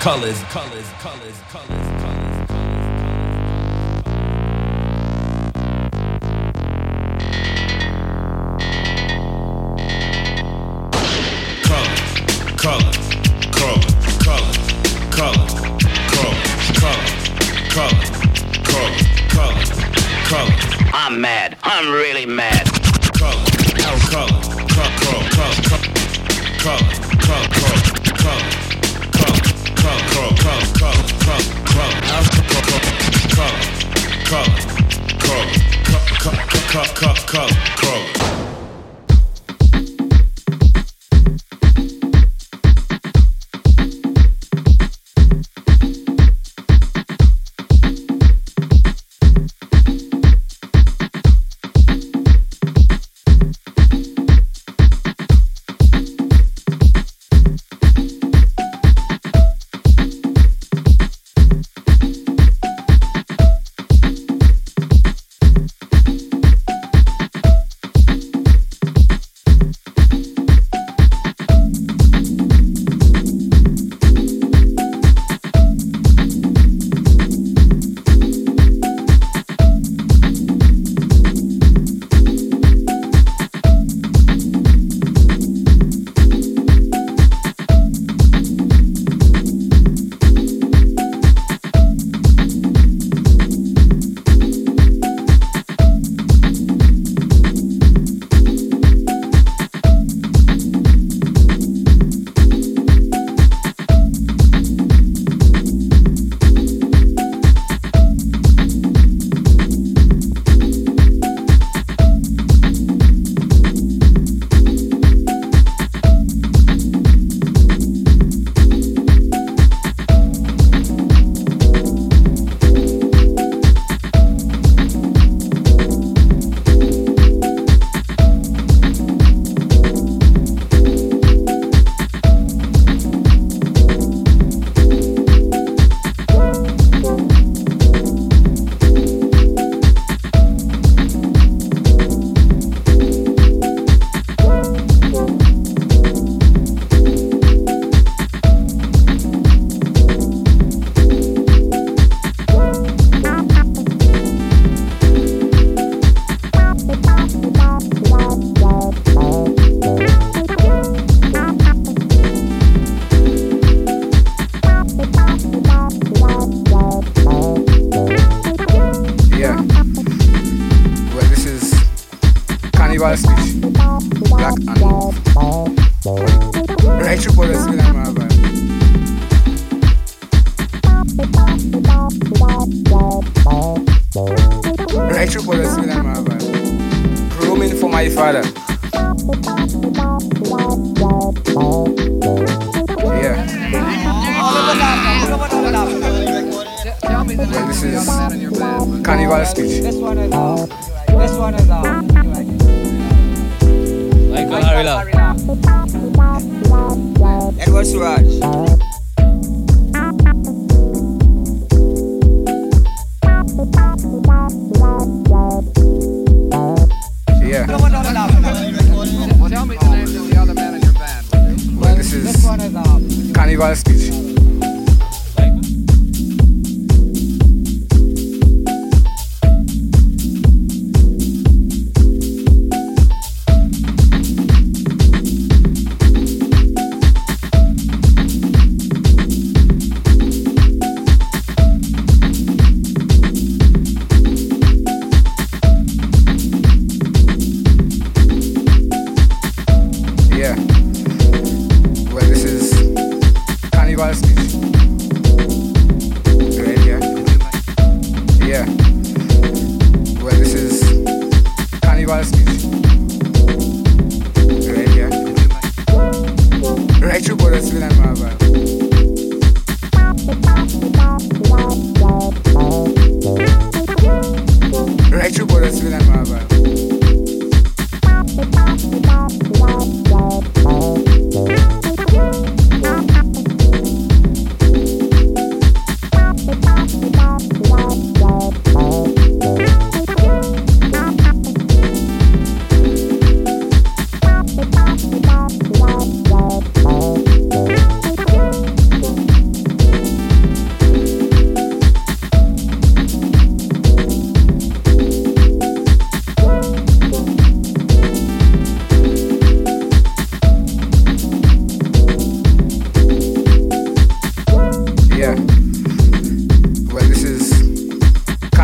colors, colors, colors, colors, colors. Color, color, color, color, color, color, color, color, color. I'm mad. I'm really mad. Color, color, color, color, color, color, color, color, color, Yeah.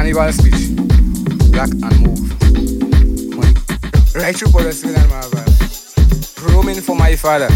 Cannibal Speech, Black and Move. Right through Boris and Marvel. Roaming for my father.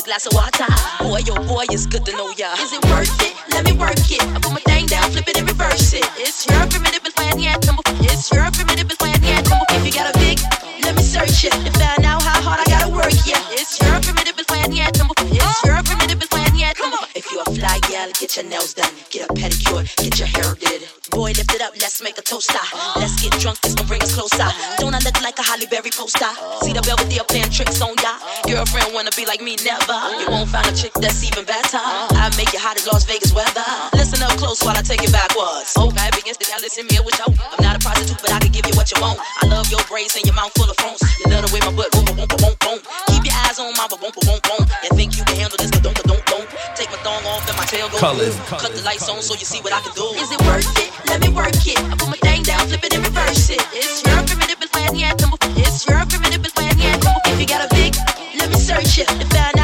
a glass of water. Boy, oh boy, it's good to know ya. Is it worth it? Let me work it. I put my thing down, flip it and reverse it. It's your primitive and plan yet. It's your primitive and plan yet. If you got a big, let me search it and find out how hard I gotta work. Yeah, it's your primitive and plan yet. It's your primitive and plan yet. If you a fly gal, get your nails done, get a pedicure, get your hair did boy, lift it up, let's make a toaster. Let's get drunk, this gon' bring us closer. Don't I look like a Halle Berry poster? See the Belvedere playing tricks on ya. Girlfriend wanna be like me, never. You won't find a chick that's even better. I make it hot as Las Vegas weather. Listen up close while I take it backwards. Oh, Okay, begins to tell, listen me with you. I'm not a prostitute, but I can give you what you want. I love your braids and your mouth full of phones. You love the way my butt boom, boom, boom, boom, boom. Keep your eyes on my boom, boom, boom. colors. Cut the lights on so you see what I can do. Is it worth it? Let me work it. I put my thing down, flip it and reverse it. It's your primitive plan, yeah, come It's your primitive plan, yeah, come If you got a big, let me search it and find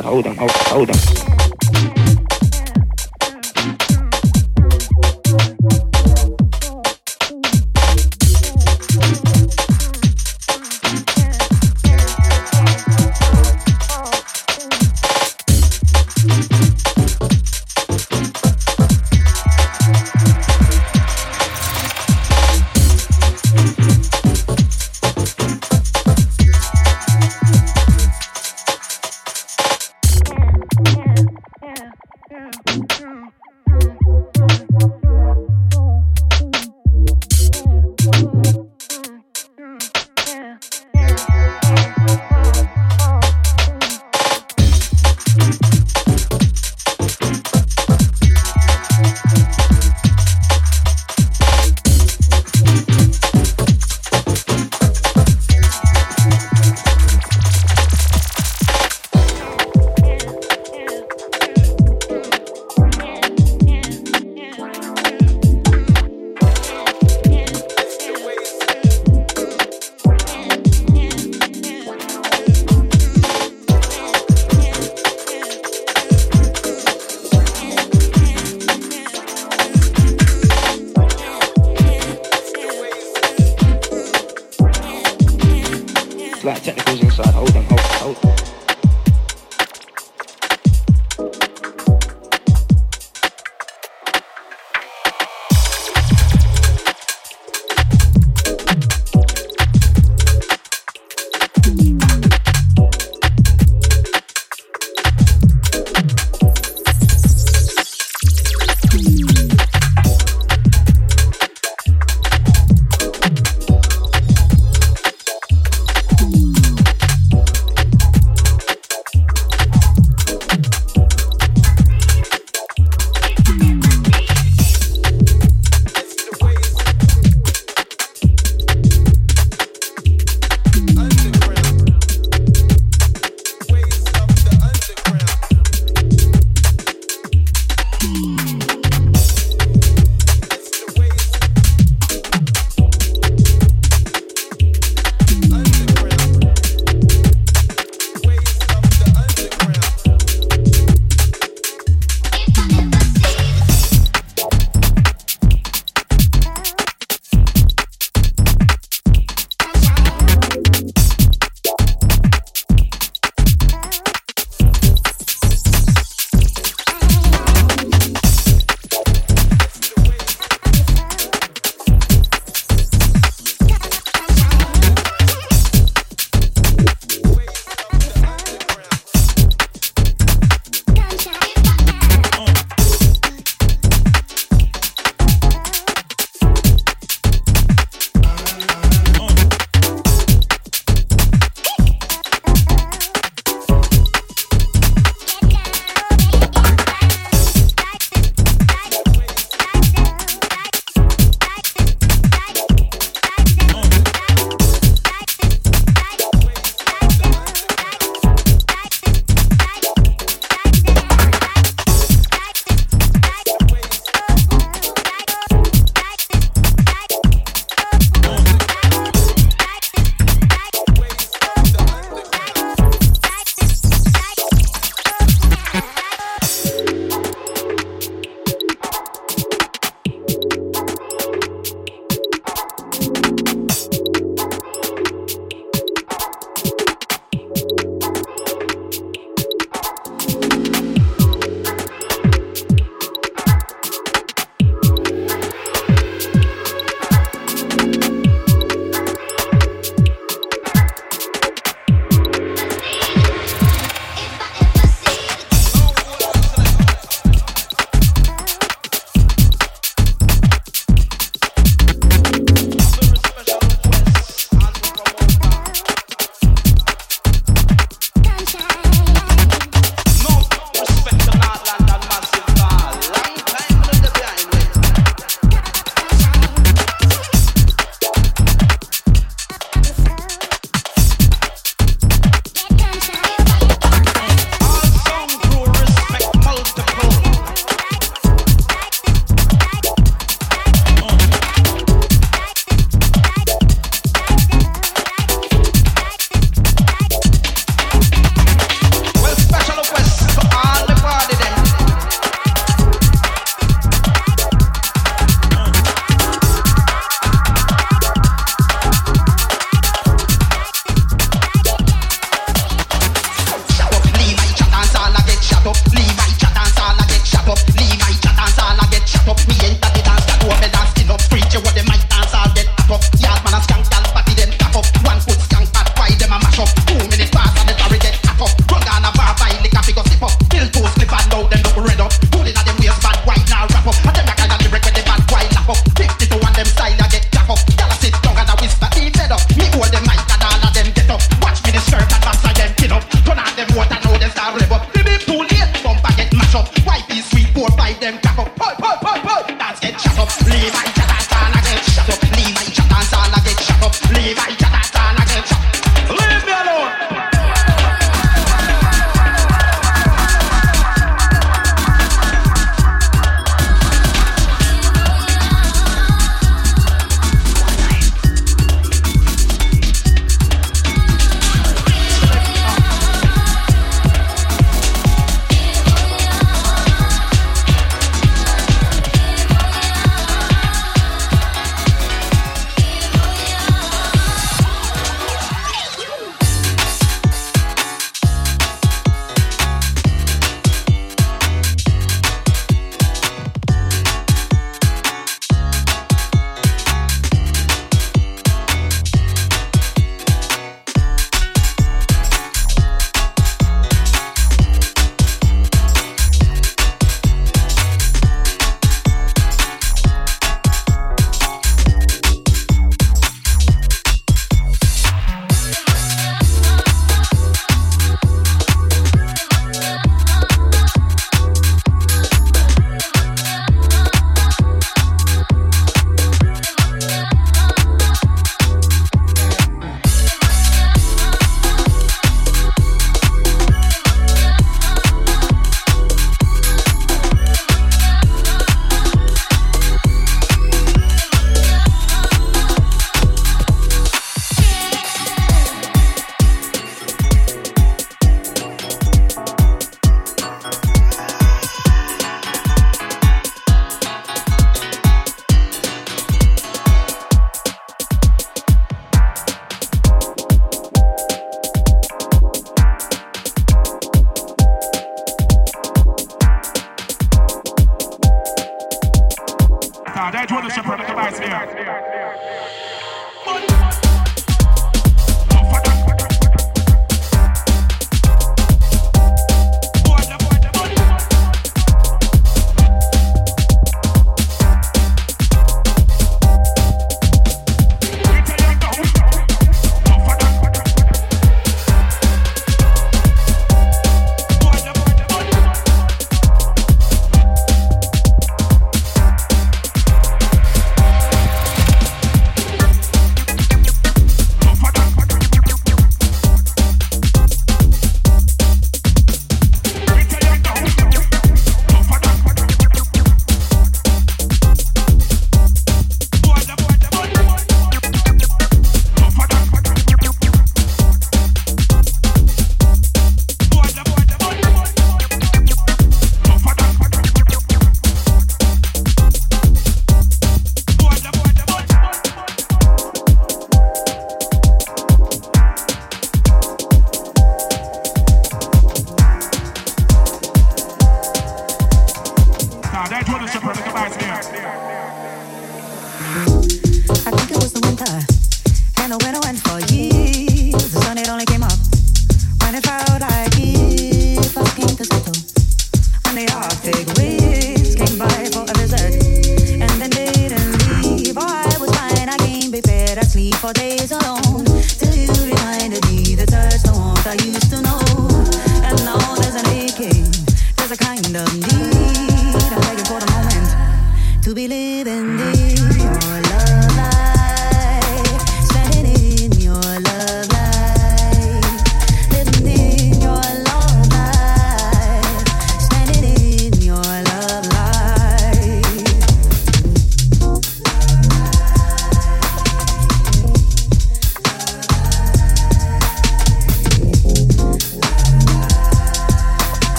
hold, hold on.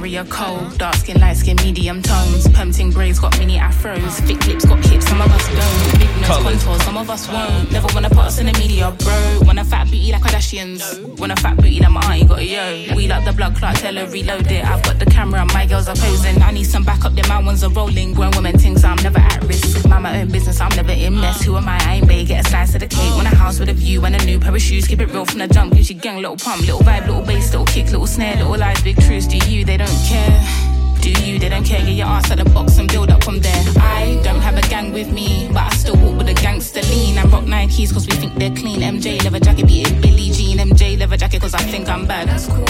Area cold. Dark skin, light skin, medium tones. Permting braids got mini afros. Thick lips got hips, some of us don't. Big nose contours, some of us won't. Never wanna put us in the media, bro. Want a fat booty like Kardashians. Want a fat booty like my auntie got a yo. We like the blood clot, tell her reload it. I've got the camera, my girls are posing. I need some backup, then my ones are rolling. Grown women things, I'm never at risk. Mind my own business, I'm never in mess. Who am I? I ain't bae, get a slice of the cake. Want a house with a view and a new pair of shoes. Keep it real from the jump. Gucci gang, little pump, little vibe, little bass, little kick, little snare, little lies, big truths. Do you? They don't care. Do you? They don't care. Get your ass at the box and build up from there. I don't have a gang with me, but I still walk with a gangster lean. I rock Nikes cause we think they're clean. MJ leather jacket beating Billie Jean. MJ leather jacket cause I think I'm bad. That's cool.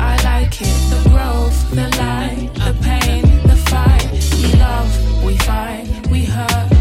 I like it. The growth, the light, the pain, the fight. We love, we fight, we hurt,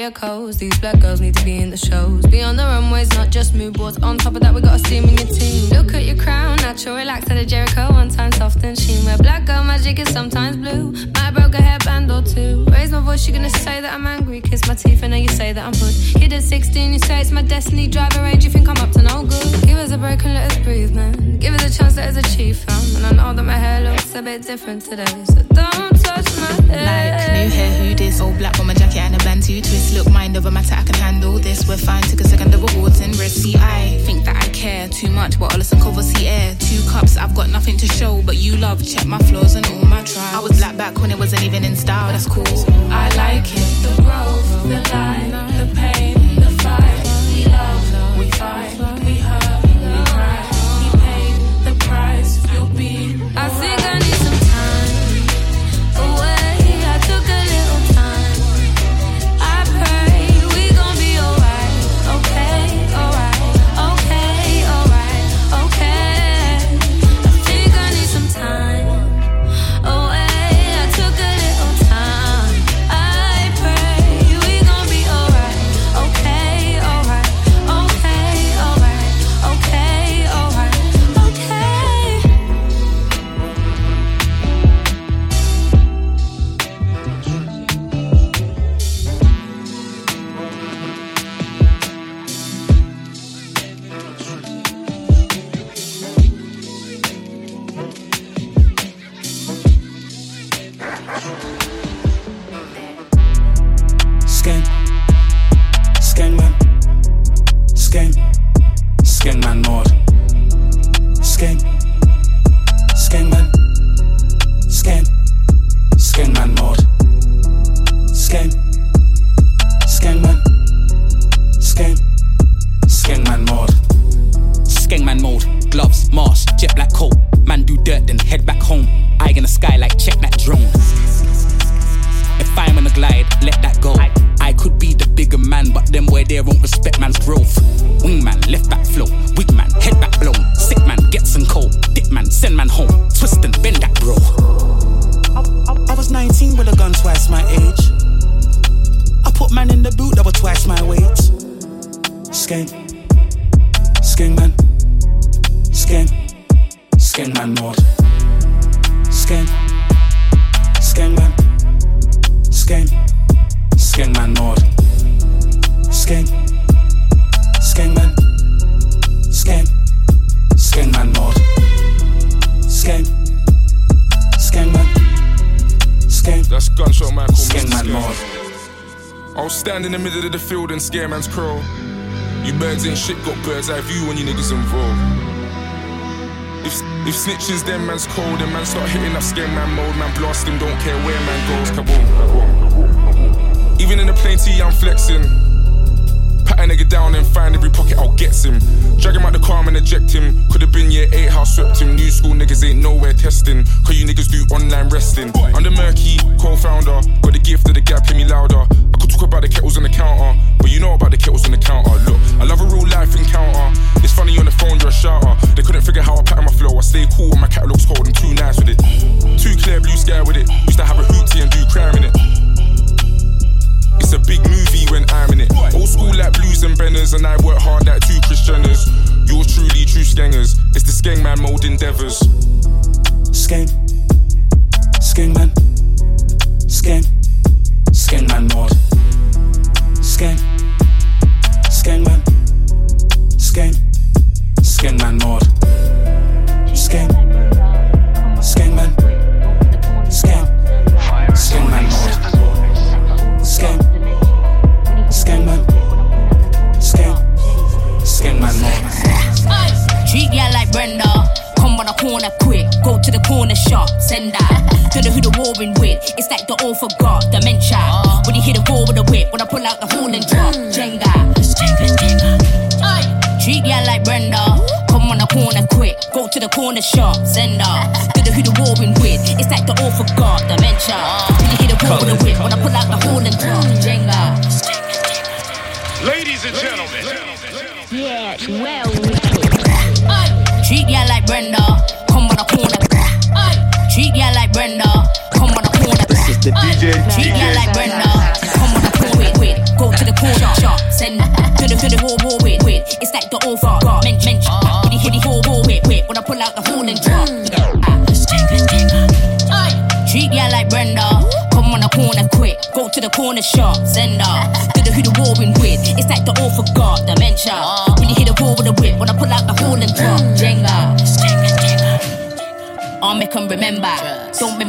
These black girls need to be in the shows. Be on the runways, not just mood boards. On top of that, we got a steam in your team. Look at your crown, natural, relaxed at a Jericho. One time soft and sheen. Where black girl magic is sometimes blue. Might broke a hairband or two. Raise my voice, you're gonna say that I'm angry. Kiss my teeth, and now you say that I'm hood. Kid at 16, you say it's my destiny. Drive a range, you think I'm up to no good. Give us a break and let us breathe, man. Give us a chance, let us achieve, fam. And I know that my hair looks a bit different today. So don't. Like new hair, who this? All black on my jacket and a band two twist. Look, mind over matter, I can handle this. We're fine, took a second of awards and risk. See, I think that I care too much, but all listen cover see air. Two cups, I've got nothing to show, but you love. Check my flaws and all my trials. I was black back when it wasn't even in style. That's cool. I like it. The growth, the line, the pain, got bird's eye view when you niggas involved. If, if snitches, then man's cold, then man start hitting up scare man mode, man blast him, don't care where man goes, kaboom. Even in the plain tee, I'm flexing. Pat a nigga down and find every pocket I'll gets him. Drag him out the car and eject him. Could have been year 8 house swept him. New school niggas ain't nowhere testing. Cause you niggas do online wrestling. I'm murky co-founder. Got the gift of the gap, hear me louder. I could talk about the kettles on the counter. But you know about the kettles on the counter. Look, I love a real life encounter. It's funny on the phone, you're a shouter. They couldn't figure how I pattern my flow. I stay cool when my catalog's cold and too nice with it. Too clear blue sky with it. Used to have a hootie and do crime in it. It's a big movie when I'm in it. Old school like blues and benners, and I work hard like two Christianers. Yours truly, true skengers. It's the skeng man mode endeavors.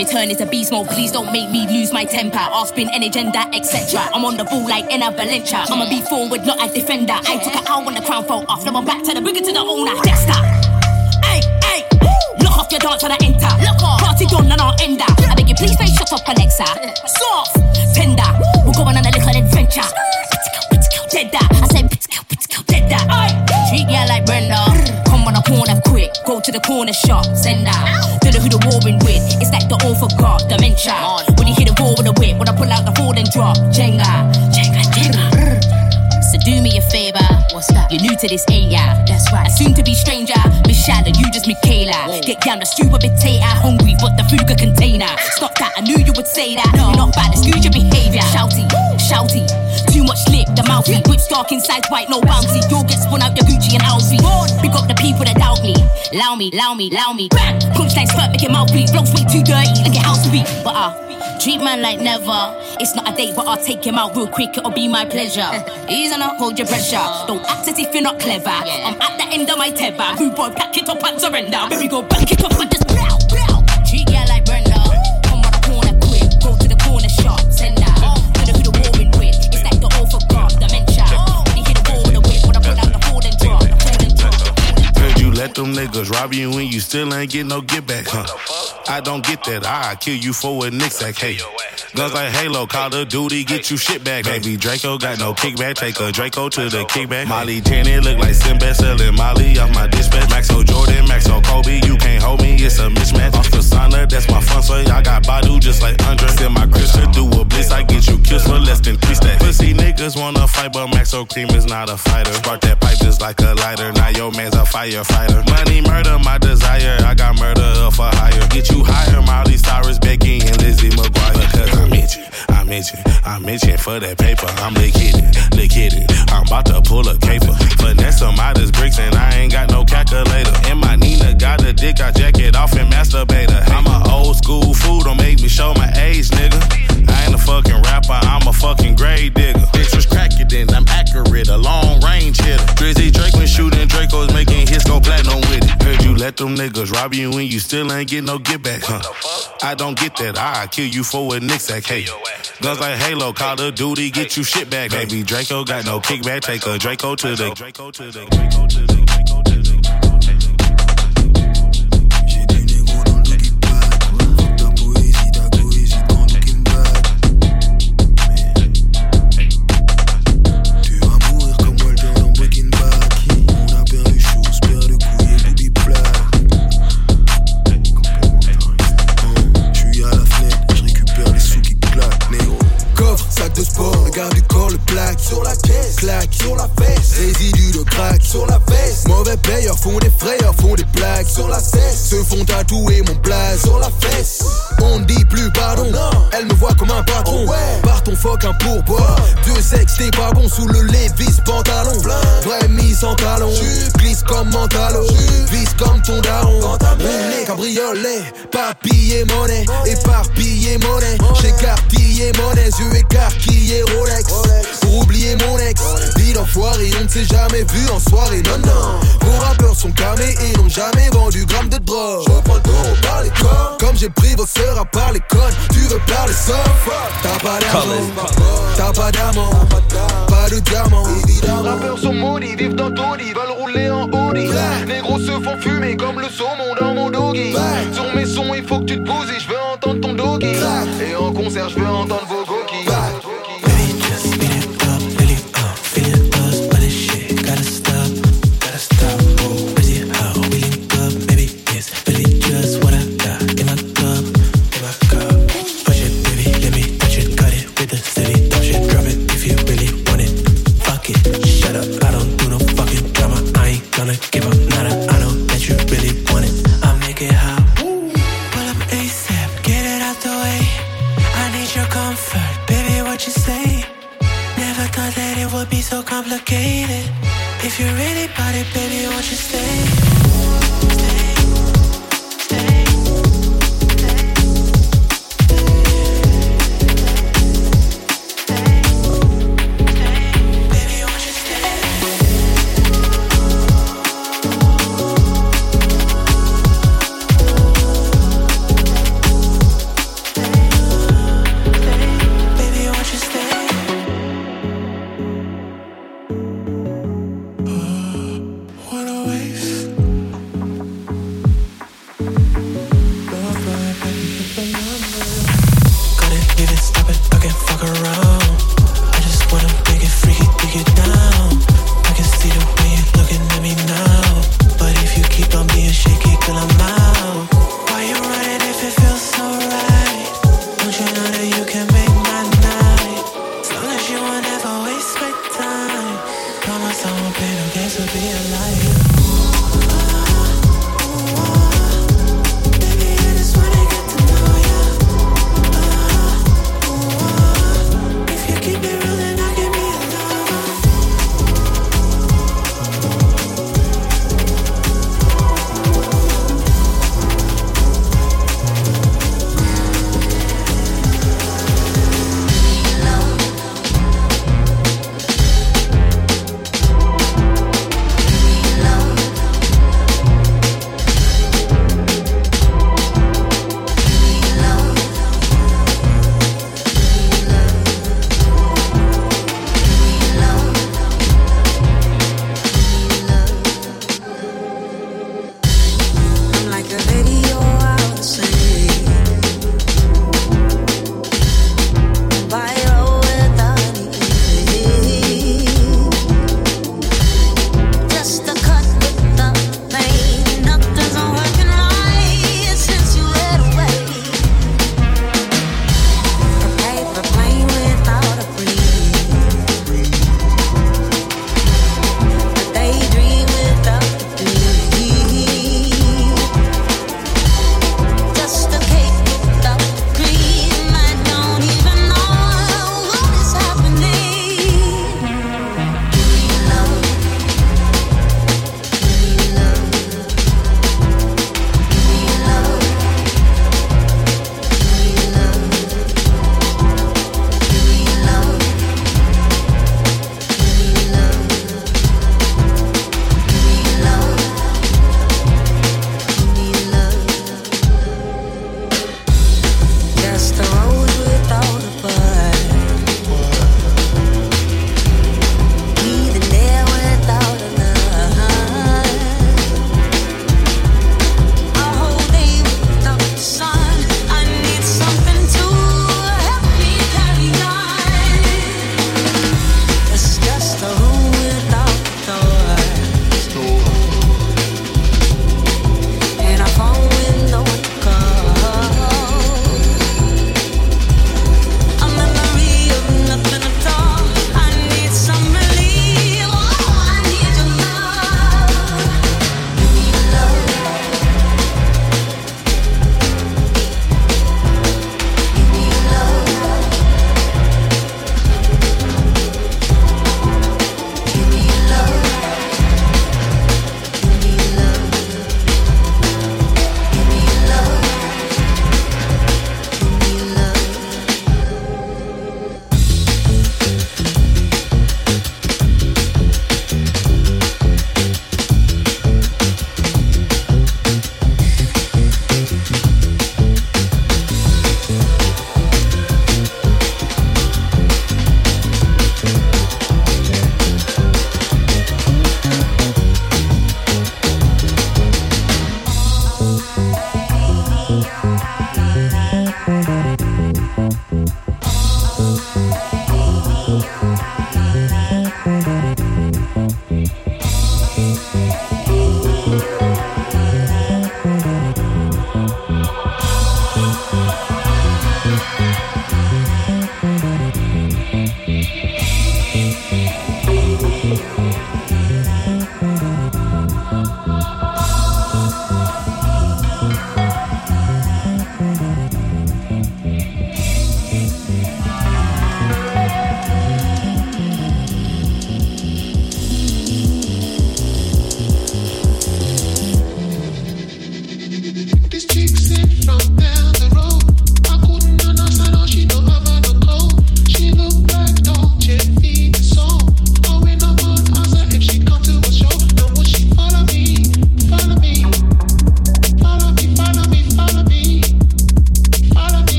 Me turn into beast mode. Please don't make me lose my temper. I'll spin any gender, etc. I'm on the ball like Enner Valencia. I'ma be forward, not a defender. I took it out when the crown fell off. Now I'm back to the it to the owner. Dexter. Hey, hey. Lock off your dance when I enter. Lock off. Party done and I'll end that. I beg you, please don't shut up, Alexa. Soft. Tender. We're going on a little adventure. Dead that. Go to the corner shop. Send that. Don't know who the warring with. It's like the all forgot dementia. When you hear the roar with the whip. When I pull out the horn and drop. Jenga. Jenga, Jenga. So do me a favor. What's that? You're new to this, ain't ya? That's right. A soon to be stranger. Miss Shannon, you just Michaela. Get down the stew a potato. Hungry, but the food good container. Stop that, I knew you would say that. You're not bad, excuse your behavior. Shouty, shouty. Too much lip, the mouthy. Whip dark inside, white, no bouncy. You'll get spun out your Gucci doubt me. Allow me, allow me. Bang! Punchline spurt, make your mouth bleed. Blows way too dirty, like your house beat. But uh, treat man like never. It's not a date, but I'll take him out real quick. It'll be my pleasure. Ease and I'll hold your pressure. Don't act as if you're not clever. I'm at the end of my tether. Rude boy, pack it up and surrender. Baby, go back it up and just let them niggas rob you and you still ain't get no get back, huh? I don't get that. I kill you for a nick. Hey, guns like Halo, Call of Duty, get you shit back. Baby Draco got no kickback. Take a Draco to the kickback. Molly Tanny look like Sinbad selling Molly off my dispatch. Maxo Jordan, Maxo Kobe, you can't hold me. It's a mismatch. Off Kasana, that's my fun so I got Badu just like Andre. Send my Christian do a blitz. I get you killed for less than three stacks. Pussy niggas wanna fight, but Maxo Kream is not a fighter. Spark that pipe just like a lighter. Now your man's a firefighter. Money, murder, my desire. I got murder up for hire. Get you higher, Miley Cyrus, Becky, and Lizzie McGuire. I'm itching, I'm itching, I'm itching for that paper. I'm lick hitting, lick hitting. I'm about to pull a caper. Finesse some bricks, and I ain't got no calculator. And my Nina got a dick, I jack it off and masturbate her. I'm a old school fool, don't make me show my age, nigga. I ain't a fucking rapper, I'm a fucking grave digger. Bitch was cracking, then I'm accurate, a long range hitter. Drizzy Drake when shooting Dracos, making hits go platinum with it. Heard you let them niggas rob you and you still ain't get no get back, huh? I don't get that, I kill you for a nick sack, hey. Guns like Halo, Call of Duty, get you shit back, baby. Draco got no kickback, take a Draco to the Draco to the Draco to the Sur la veste. Mauvais payeurs font des frayeurs, font des blagues Sur la cesse, se font tatouer mon blaze Sur la fesse, on ne dit plus pardon. Elle me voit comme un patron. Par ton fuck un pourboire. Deux sexe, t'es pas bon sous le Levis pantalon. Vraie mise en talon. Glisse comme mentalo Vise comme ton daron. On est cabriolet, papillé monnaie. Éparpillé monnaie. J'écartillé monnaie. Yeux écarquillés Rolex Pour oublier mon ex. Dit l'enfoiré, on ne s'est jamais vu en soirée Non, non. Vos rappeurs sont camés et n'ont jamais vendu gramme de drogue. Je prends le taureau par les cornes Comme j'ai pris vos sœurs à part les connes Tu veux parler soft T'as pas d'amour T'as pas d'amour Pas de diamant. Rappeurs sont maudits, vivent dans taudis, veulent rouler en Audi. Les gros se font fumer comme le saumon dans mon doggy. Sur mes sons, il faut que tu te bouges et je veux entendre ton doggy. Et en concert, je veux entendre vos gokies.